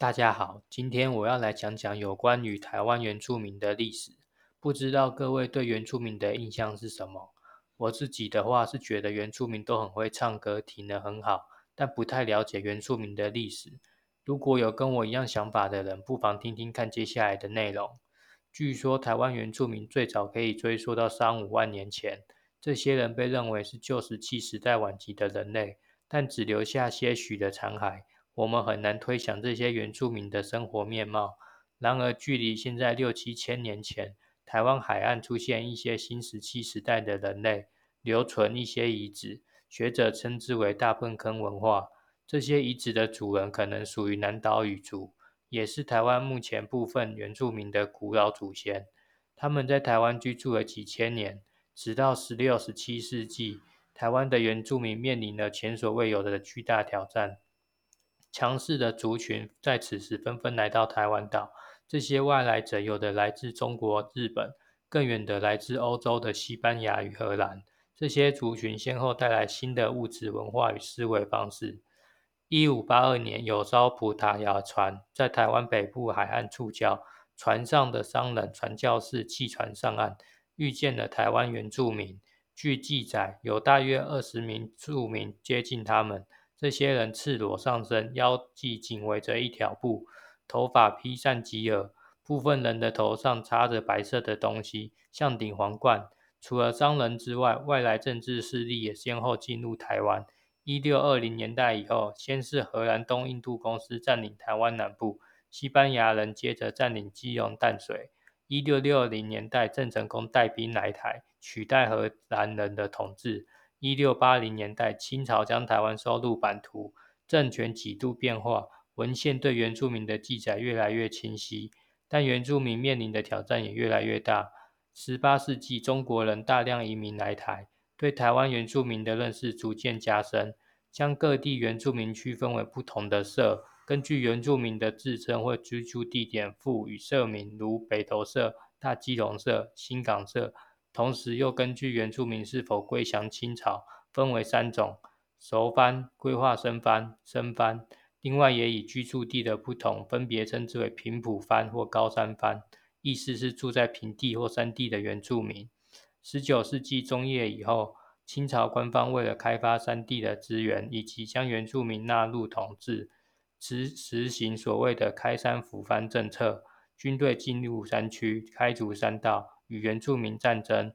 大家好，今天我要来讲讲有关于台湾原住民的历史。不知道各位对原住民的印象是什么？我自己的话是觉得原住民都很会唱歌，体能很好，但不太了解原住民的历史。如果有跟我一样想法的人，不妨听听看接下来的内容。据说台湾原住民最早可以追溯到三五万年前，这些人被认为是旧石器时代晚期的人类，但只留下些许的残骸，我们很难推想这些原住民的生活面貌。然而，距离现在六七千年前，台湾海岸出现一些新石器时代的人类，留存一些遗址，学者称之为大粪坑文化。这些遗址的主人可能属于南岛语族，也是台湾目前部分原住民的古老祖先。他们在台湾居住了几千年，直到十六、十七世纪，台湾的原住民面临了前所未有的巨大挑战。强势的族群在此时纷纷来到台湾岛。这些外来者有的来自中国、日本，更远的来自欧洲的西班牙与荷兰。这些族群先后带来新的物质文化与思维方式。一五八二年，有艘葡萄牙船在台湾北部海岸触礁，船上的商人、传教士弃船上岸，遇见了台湾原住民。据记载，有大约二十名住民接近他们。这些人赤裸上身，腰际紧围着一条布。头发披散及耳，部分人的头上插着白色的东西，像顶皇冠。除了商人之外，外来政治势力也先后进入台湾。一六二零年代以后，先是荷兰东印度公司占领台湾南部，西班牙人接着占领基隆淡水。一六六零年代，郑成功带兵来台，取代荷兰人的统治。一六八零年代，清朝将台湾收入版图，政权几度变化。文献对原住民的记载越来越清晰，但原住民面临的挑战也越来越大。十八世纪，中国人大量移民来台，对台湾原住民的认识逐渐加深，将各地原住民区分为不同的社，根据原住民的自称或居住地点赋予社名，如北投社、大基隆社、新港社。同时，又根据原住民是否归降清朝，分为三种：熟番、规划生番、生番。另外，也以居住地的不同，分别称之为平埔番或高山番，意思是住在平地或山地的原住民。十九世纪中叶以后，清朝官方为了开发山地的资源，以及将原住民纳入统治，实实行所谓的开山抚番政策，军队进入山区，开除山道，与原住民战争。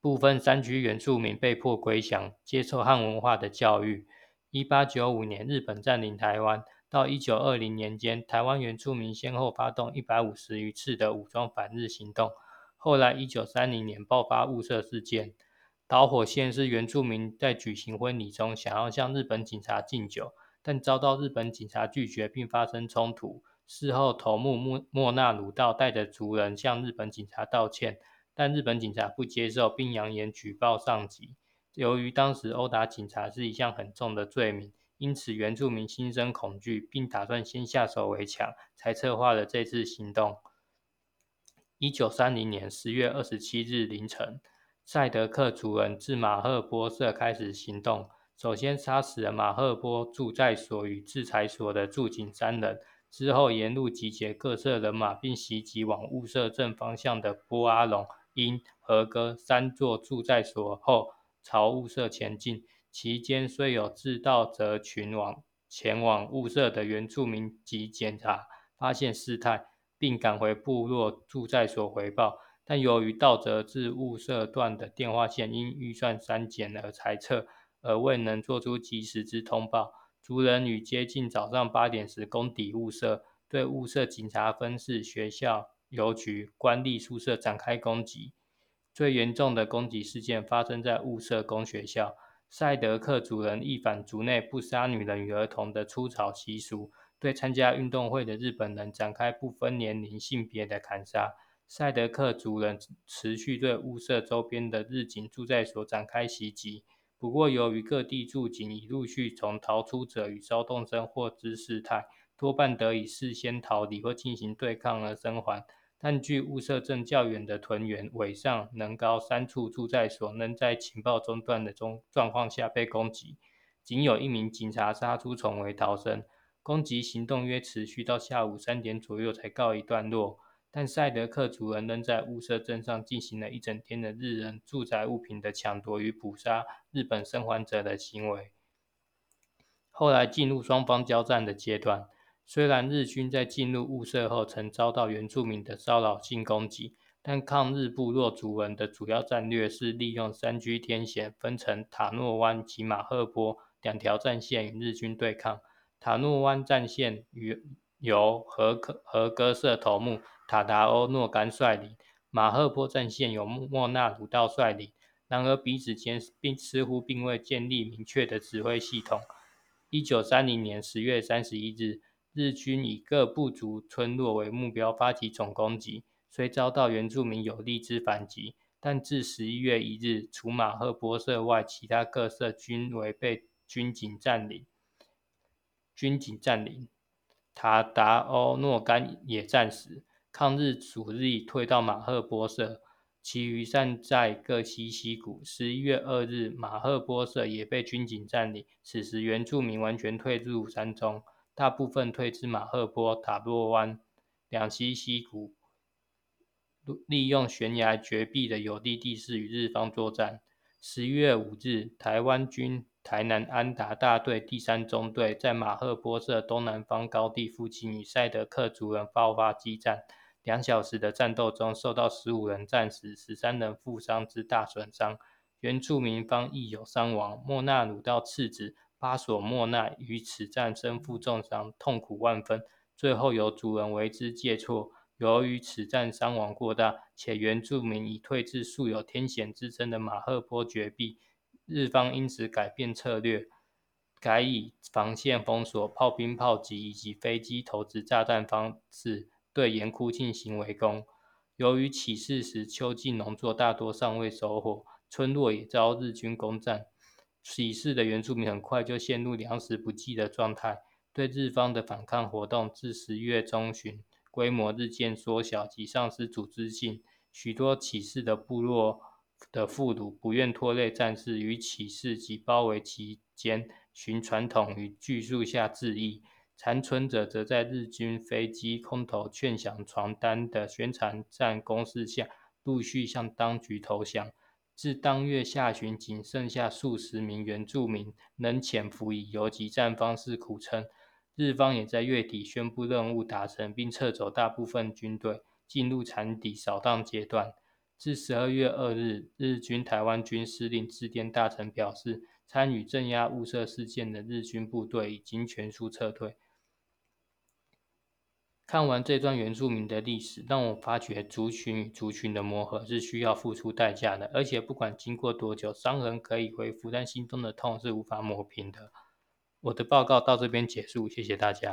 部分山区原住民被迫归降，接受汉文化的教育。一八九五年，日本占领台湾，到一九二零年间，台湾原住民先后发动一百五十余次的武装反日行动。后来，一九三零年爆发雾社事件，导火线是原住民在举行婚礼中想要向日本警察敬酒，但遭到日本警察拒绝，并发生冲突。事后，头目莫莫纳鲁道带着族人向日本警察道歉，但日本警察不接受，并扬言举报上级。由于当时殴打警察是一项很重的罪名，因此原住民心生恐惧，并打算先下手为强，才策划了这次行动。一九三零年十月二十七日凌晨，赛德克族人自马赫波社开始行动，首先杀死了马赫波驻在所与制裁所的驻警三人，之后沿路集结各社人马，并袭击往雾社正方向的波阿龙、因、和哥三座驻在所后。朝雾社前进，期间虽有自盗者群往前往雾社的原住民及检查，发现事态，并赶回部落住在所回报，但由于道泽至雾社段的电话线因预算删减而裁撤，而未能做出及时之通报。族人于接近早上八点时攻抵雾社，对雾社警察分室、学校、邮局、官吏宿舍展开攻击。最严重的攻击事件发生在雾社公学校，赛德克族人一反族内不杀女人与儿童的粗草习俗，对参加运动会的日本人展开不分年龄、性别的砍杀。赛德克族人持续对雾社周边的日警住在所展开袭击，不过由于各地驻警已陆续从逃出者与骚动声获知事态，多半得以事先逃离或进行对抗而生还。但据雾社镇较远的屯员尾上能高三处住在所，仍在情报中断的中状况下被攻击，仅有一名警察杀出重围逃生。攻击行动约持续到下午三点左右才告一段落。但赛德克族人仍在雾社镇上进行了一整天的日人住宅物品的抢夺与捕杀日本生还者的行为。后来进入双方交战的阶段，虽然日军在进入雾社后曾遭到原住民的骚扰性攻击，但抗日部落族人的主要战略是利用山居天险，分成塔诺湾及马赫坡两条战线与日军对抗。塔诺湾战线与由和科和歌社头目塔达欧诺干率领，马赫坡战线由莫纳鲁道率领。然而彼此间并似乎并未建立明确的指挥系统。一九三零年十月三十一日，日军以各部族村落为目标发起总攻击，虽遭到原住民有力之反击，但至十一月一日，除马赫波社外，其他各社均为被军警占领。军警占领，塔达欧诺干也战死。抗日主力退到马赫波社，其余散在各西溪谷。十一月二日，马赫波社也被军警占领。此时，原住民完全退入山中，大部分退至马赫波、塔洛湾两溪溪谷，利用悬崖绝壁的有利地势与日方作战。十一月五日，台湾军。台南安达大队第三中队在马赫波社东南方高地附近与赛德克族人爆发激战，两小时的战斗中，受到十五人战死、十三人负伤之大损伤，原住民方亦有伤亡。莫纳鲁道次子巴索莫纳于此战身负重伤，痛苦万分，最后由族人为之借错。由于此战伤亡过大，且原住民已退至素有天险之称的马赫坡绝壁。日方因此改变策略，改以防线封锁、炮兵炮击以及飞机投掷炸弹方式对岩窟进行围攻。由于起事时秋季农作大多尚未收获，村落也遭日军攻占，起事的原住民很快就陷入粮食不济的状态。对日方的反抗活动自十月中旬规模日渐缩小及丧失组织性，许多起事的部落。的俘虏不愿拖累战士，与起事及包围期间，循传统与锯树下致意。残存者则在日军飞机空投劝降传单的宣传战攻势下，陆续向当局投降。至当月下旬，仅剩下数十名原住民能潜伏，以游击战方式苦撑。日方也在月底宣布任务达成，并撤走大部分军队，进入残底扫荡阶段。至十二月二日，日军台湾军司令致电大臣，表示参与镇压雾社事件的日军部队已经全数撤退。看完这段原住民的历史，让我发觉族群与族群的磨合是需要付出代价的，而且不管经过多久，伤痕可以恢复，但心中的痛是无法抹平的。我的报告到这边结束，谢谢大家。